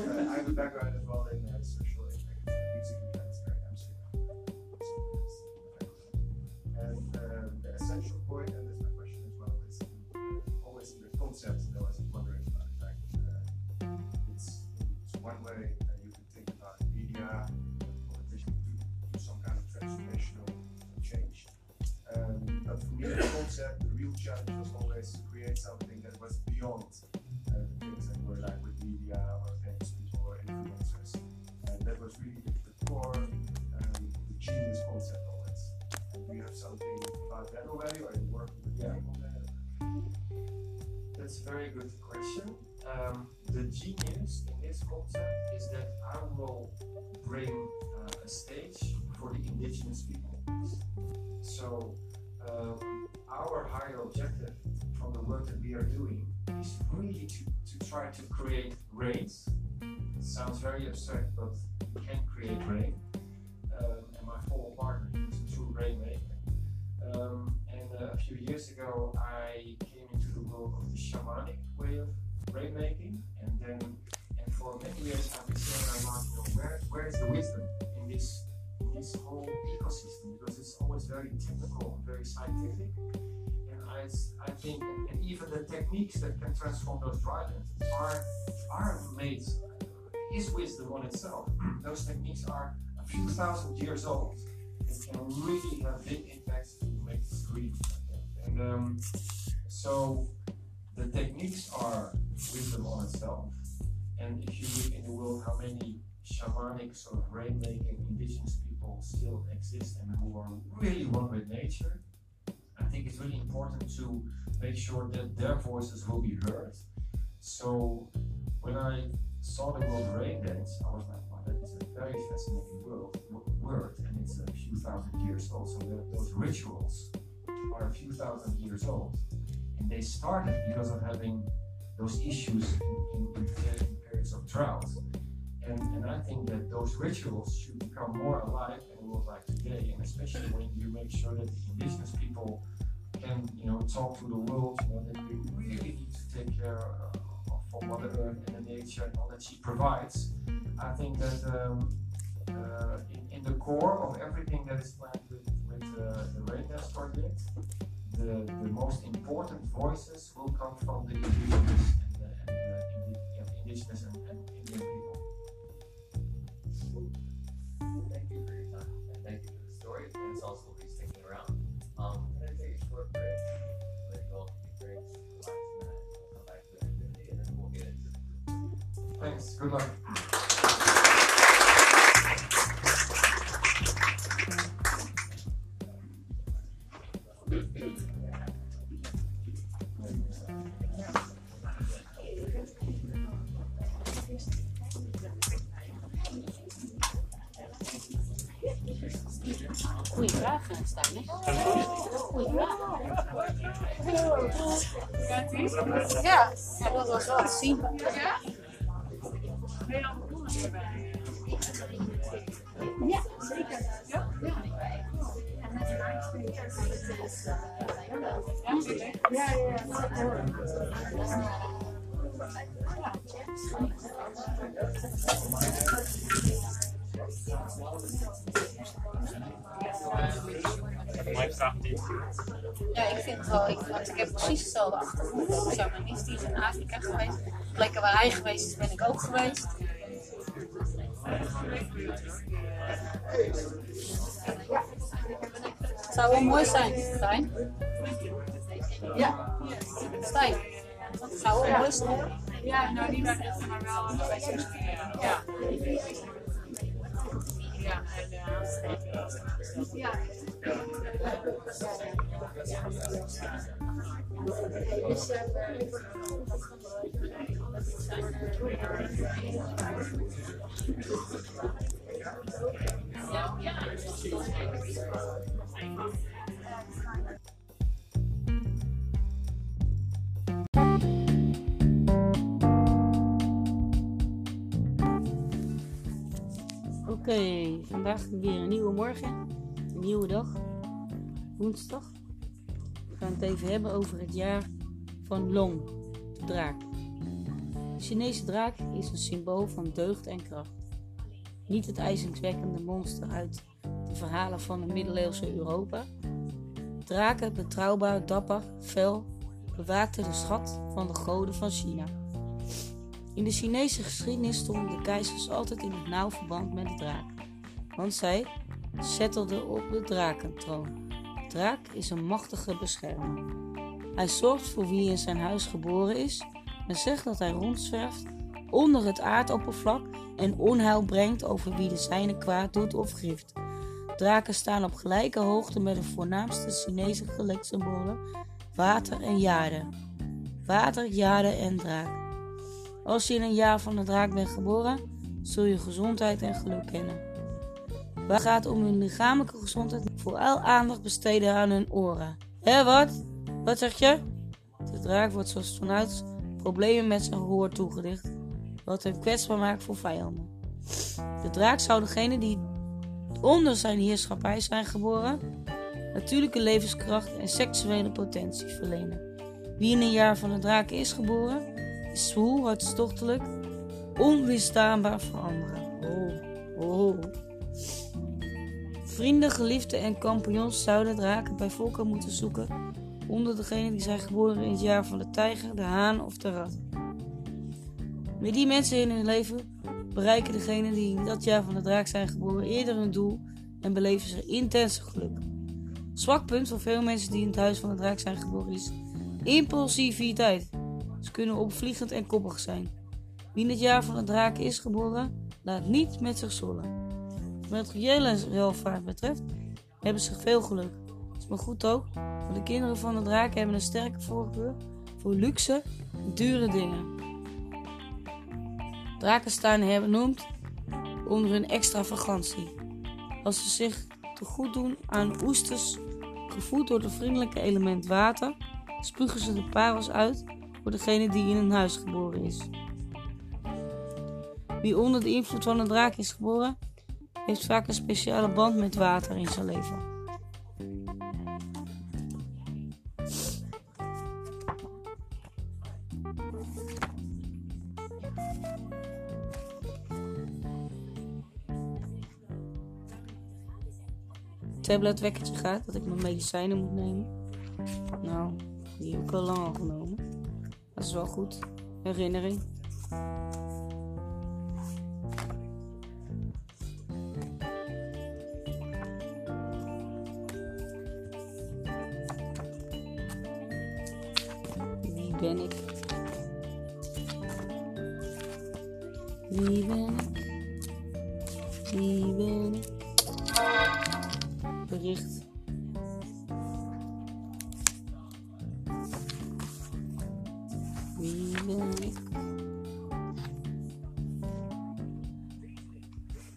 I have a background as well in uh, social impact, uh, music events here in Amsterdam. So that's the background. And um, the essential point, and that's my question as well, is uh, always in the concept that I was wondering about. Like, uh, it's, it's one way you can think about media, politicians to do some kind of transformational change. Um, but for me, the concept, the real challenge was always to create something that was beyond media or famous or influencers. And that was really the, core, um, the genius concept always. And do you have something about that already? Are you working with Yeah. on that? That's a very good question. Um, the genius in this concept is that I will bring uh, a stage for the indigenous people. So, um, our higher objective the work that we are doing is really to, to try to create rains. It sounds very abstract, but we can create rain. Um, and my former partner is a true rainmaker. Um, and uh, a few years ago, I came into the world of the shamanic way of rainmaking, and then and for many years I've been saying around, you know, where where is the wisdom in this in this whole ecosystem? Because it's always very technical very scientific, I I think and, and even the techniques that can transform those drylands are are made is wisdom on itself. those techniques are a few thousand years old it can really have big impacts to make this green. And um, so the techniques are wisdom on itself. And if you look in the world how many shamanic sort of rainmaking indigenous people still exist and who are really one with nature, I think it's really important to make sure that their voices will be heard. So when I saw the word rain dance, I was like, wow, that is a very fascinating world, word, and it's a few thousand years old. So those rituals are a few thousand years old, and they started because of having those issues in, in, in periods of drought. And, and I think that those rituals should become more alive in a world like today, and especially when you make sure that the indigenous people can, you know, talk to the world, you know, that we really need to take care uh, of for Mother Earth and the nature and all that she provides. I think that um, uh, in, in the core of everything that is planned with, with uh, the Raindance project, the, the most important voices will come from the indigenous Thanks. Good luck. Cuidado, Yeah, a. Yeah. Dat was wel te zien. Ja, zeker. Ja. Ja, ja, Ja, ik vind het wel. Ik, want ik heb precies hetzelfde achtergrond. Ik die is in Afrika geweest. Plekken waar hij geweest is, ben ik ook geweest. Het zou wel mooi zijn, Stijn. Ja, Stijn. Het zou wel mooi zijn. Ja, nou niet bij maar wel bij zus. Ja. Ja, en eh, ja. Oké, vandaag weer een nieuwe morgen. Een nieuwe dag. Woensdag. We gaan het even hebben over het jaar van Long, draak. De Chinese draak is een symbool van deugd en kracht. Niet het ijzingwekkende monster uit de verhalen van het middeleeuwse Europa. Draken, betrouwbaar, dapper, fel, bewaakten de schat van de goden van China. In de Chinese geschiedenis stonden de keizers altijd in het nauw verband met de draak, want zij zettelden op de drakentroon. De draak is een machtige beschermer. Hij zorgt voor wie in zijn huis geboren is en zegt dat hij rondzwerft onder het aardoppervlak en onheil brengt over wie de zijne kwaad doet of grieft. Draken staan op gelijke hoogte met de voornaamste Chinese gelijksymbolen water en jade. Water, jade en draak. Als je in een jaar van de draak bent geboren, zul je gezondheid en geluk kennen. Waar gaat om hun lichamelijke gezondheid, vooral aandacht besteden aan hun oren. Hé, wat? Wat zeg je? De draak wordt zoals vanuit problemen met zijn gehoor toegedicht, wat hem kwetsbaar maakt voor vijanden. De draak zou degene die onder zijn heerschappij zijn geboren, natuurlijke levenskracht en seksuele potentie verlenen. Wie in een jaar van de draak is geboren, is zwoel, hartstochtelijk, onweerstaanbaar voor anderen. Oh, oh. Vrienden, geliefden en kampioens zouden draken bij volken moeten zoeken onder degenen die zijn geboren in het jaar van de tijger, de haan of de rat. Met die mensen in hun leven bereiken degenen die in dat jaar van de draak zijn geboren eerder hun doel en beleven ze intense geluk. Zwak punt van veel mensen die in het huis van de draak zijn geboren is impulsiviteit. Ze kunnen opvliegend en koppig zijn. Wie in het jaar van de draak is geboren, laat niet met zich zollen. Wat materiële welvaart betreft, hebben ze veel geluk. Maar goed ook, want de kinderen van de draak hebben een sterke voorkeur voor luxe dure dingen. Draken staan hernoemd onder hun extravagantie. Als ze zich te goed doen aan oesters, gevoed door het vriendelijke element water, spugen ze de parels uit voor degene die in een huis geboren is. Wie onder de invloed van een draak is geboren, heeft vaak een speciale band met water in zijn leven. Tabletwekkertje gaat, dat ik mijn medicijnen moet nemen. Nou, die heb ik al lang al genomen. Dat is wel goed. Herinnering. Wie ben ik? Wie ben ik? Wie ben ik? Bericht.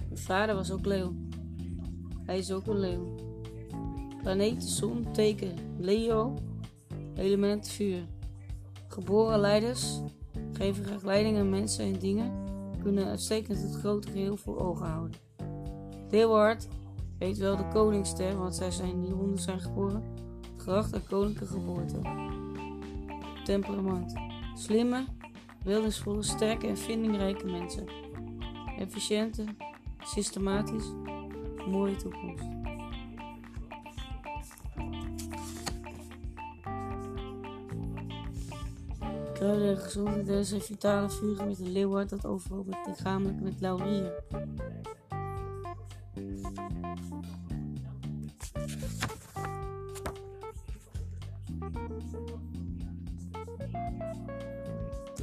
Mijn vader was ook leeuw. Hij is ook een leeuw. Planeet, zon, teken, Leo, element vuur. Geboren leiders geven graag leiding aan mensen en dingen, kunnen uitstekend het grote geheel voor ogen houden. Leeuwhard heet wel de koningsster, want zij zijn die honden zijn geboren, geacht aan koninklijke geboorte. Temperament. Slimme, wildersvolle, sterke en vindingrijke mensen. Efficiënte, systematisch, mooie toekomst. Kruiden en gezondheid en zijn vitale vuren met een leeuwhart dat overal met lichamelijk met laurier.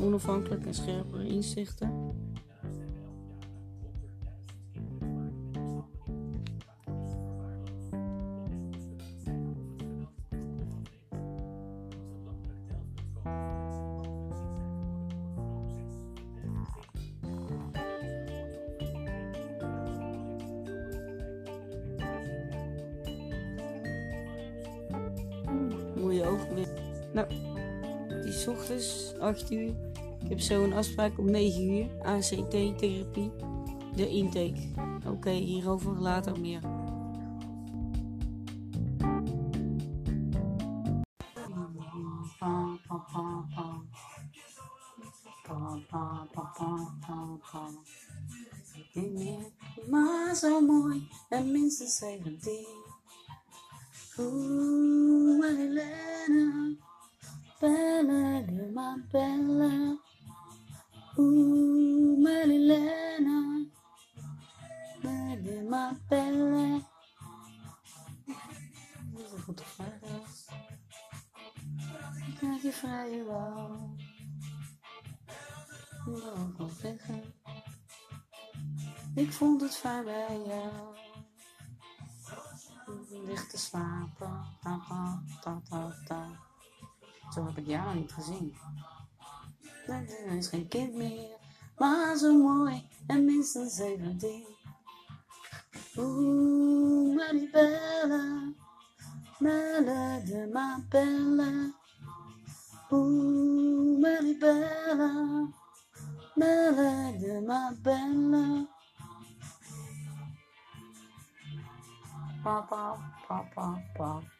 Onafhankelijk en scherpere inzichten. 8 uur. Ik heb zo een afspraak om 9 uur. ACT-therapie. De intake. Oké, hierover later meer. Maar zo mooi en minstens 17. Oeh, Marilena, bella de ma bella. Oeh, Marilena, bella de ma bella. Dat is een goede vraag. Ik krijg je vrije wou. Wil ook wel zeggen. Ik vond het fijn bij jou ligt te slapen. Ta, ta, ta, ta, ta. Zo heb ik jou niet gezien. Er is geen kind meer, maar zo mooi en minstens 17. Oeh, Maribella, Bella de ma bella. Oeh, Maribella, Bella de ma bella. pa pa pa pa pa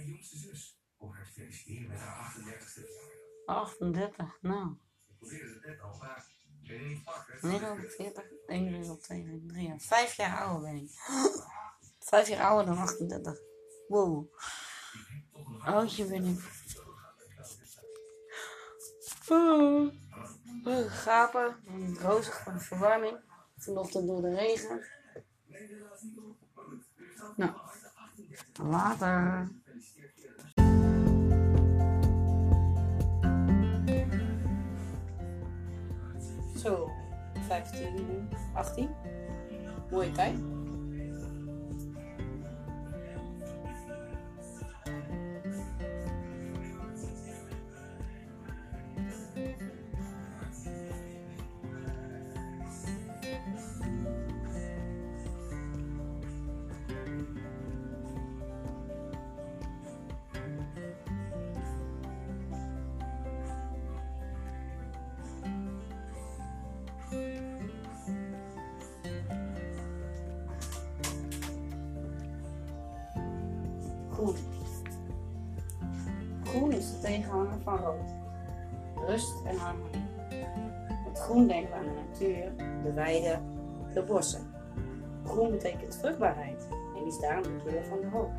Mijn jongste zus. Om haar te feliciteren met haar 38ste verjaardag. 38, nou. Ik probeerde het net al, maar ik ben niet pakken. 49, 41, 2, 3, 5 jaar ouder ben ik. 5 jaar ouder dan 38. Wow. Oudje ben ik. Oh. Oh, Gapen, rozig van de verwarming. Vanochtend door de regen. Nou, later. Zo, 15, 18. Mooie tijd. Groen. Is de tegenhanger van rood. Rust en harmonie. Met groen denken we aan de natuur, de weide, de bossen. Groen betekent vruchtbaarheid en is daarom de kleur van de hoop.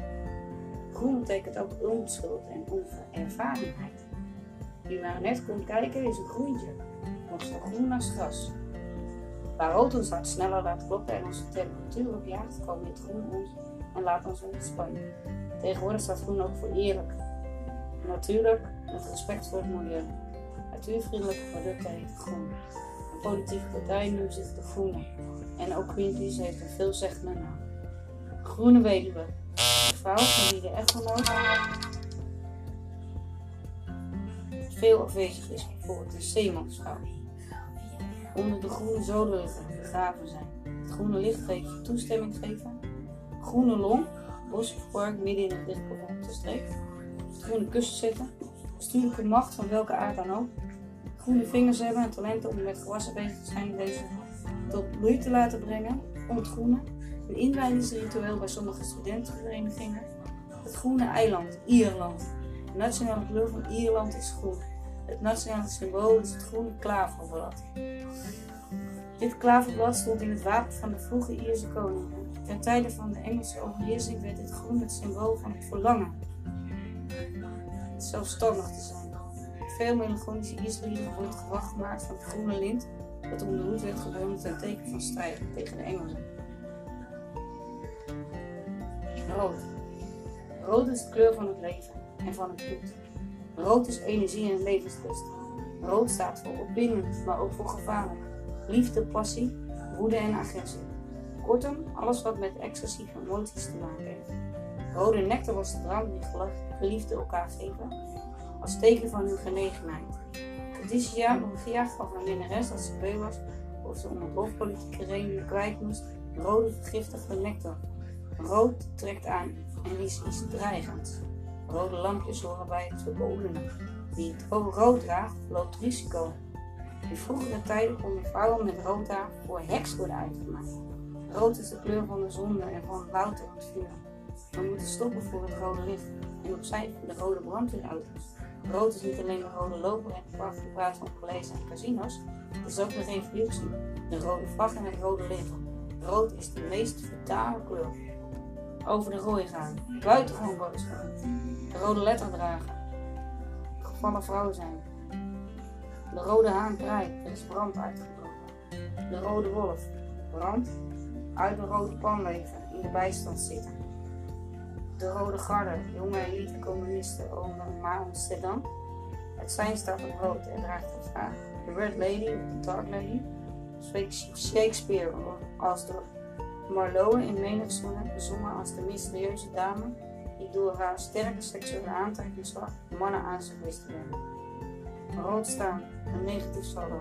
Groen betekent ook onschuld en onervarenheid. Wie maar net komt kijken is een groentje, nog zo groen als gras. Waar rood ons hart sneller laat kloppen en onze temperatuur opjaagt, komen dit groen ons en laat ons ontspannen. Tegenwoordig staat groen ook voor eerlijk. Natuurlijk, met respect voor het milieu. Natuurvriendelijke producten heten groen. De politieke partij noemt zich de Groene. En ook Greenpeace heeft een veelzeggende naam. Groene weduwe. Een vrouw van wie de echtgenoot veel afwezig is, bijvoorbeeld een zeemansvrouw. Onder de groene zoden begraven zijn. Het groene licht geven, toestemming geven. Groene long, bos of park midden in een dichtbevolkte streek. Het groene kussen zitten. Bestuurlijke macht van welke aard dan ook. Groene vingers hebben en talenten om met gewassen bezig te zijn deze tot bloei te laten brengen. Ontgroenen. Een inwijdingsritueel bij sommige studentenverenigingen. Het groene eiland, Ierland. De nationale kleur van Ierland is groen. Het nationale symbool is het groene klaverblad. Dit klaverblad stond in het wapen van de vroege Ierse koningen. Ten tijde van de Engelse overheersing werd dit groen het symbool van het verlangen. Zelfstandig te zijn. Veel melancholische Ierse liederen wordt gewacht gemaakt van het groene lint dat om de hoed werd gebonden ten teken van strijd tegen de Engelsen. Rood. Rood is de kleur van het leven en van het bloed. Rood is energie en levenslust. Rood staat voor opwindend, maar ook voor gevaarlijk. Liefde, passie, woede en agressie. Kortom, alles wat met excessieve emoties te maken heeft. Rode nectar was de drank die geliefden elkaar geven, als teken van hun genegenheid. Patricia Borgia gaf aan minnares dat ze beu was of ze om het hofpolitieke redenen kwijt moest, rode vergiftigde nectar. Rood trekt aan en is iets dreigends. Rode lampjes horen bij het verbolenen. Wie het rood draagt, loopt risico. In vroegere tijden konden vrouwen met rood haar voor heks worden uitgemaakt. Rood is de kleur van de zonde en van het louter en het vuur. We moeten stoppen voor het rode licht en opzij voor de rode brandweerauto's. Rood is niet alleen de rode loper en de prachtgepraat van colleges en casino's, het is ook de revolutie, de rode vlag en het rode licht. Rood is de meest vitale kleur. Over de rooi gaan, buitengewoon boodschap. De rode letter dragen, gevallen vrouw zijn. De rode haan draait, er is brand uitgebroken. De rode wolf, brand, uit de rode pan leven, in de bijstand zitten. De Rode Garde, jonge elite communisten onder Zedong. Het zijn staat op rood en draagt de vraag The Red Lady of the Dark Lady. Shakespeare als de Marlowe in menig sonnet bezongen als de mysterieuze dame die door haar sterke seksuele aantrekkingskracht mannen aan zich wist te. Rood staan, een negatief saldo.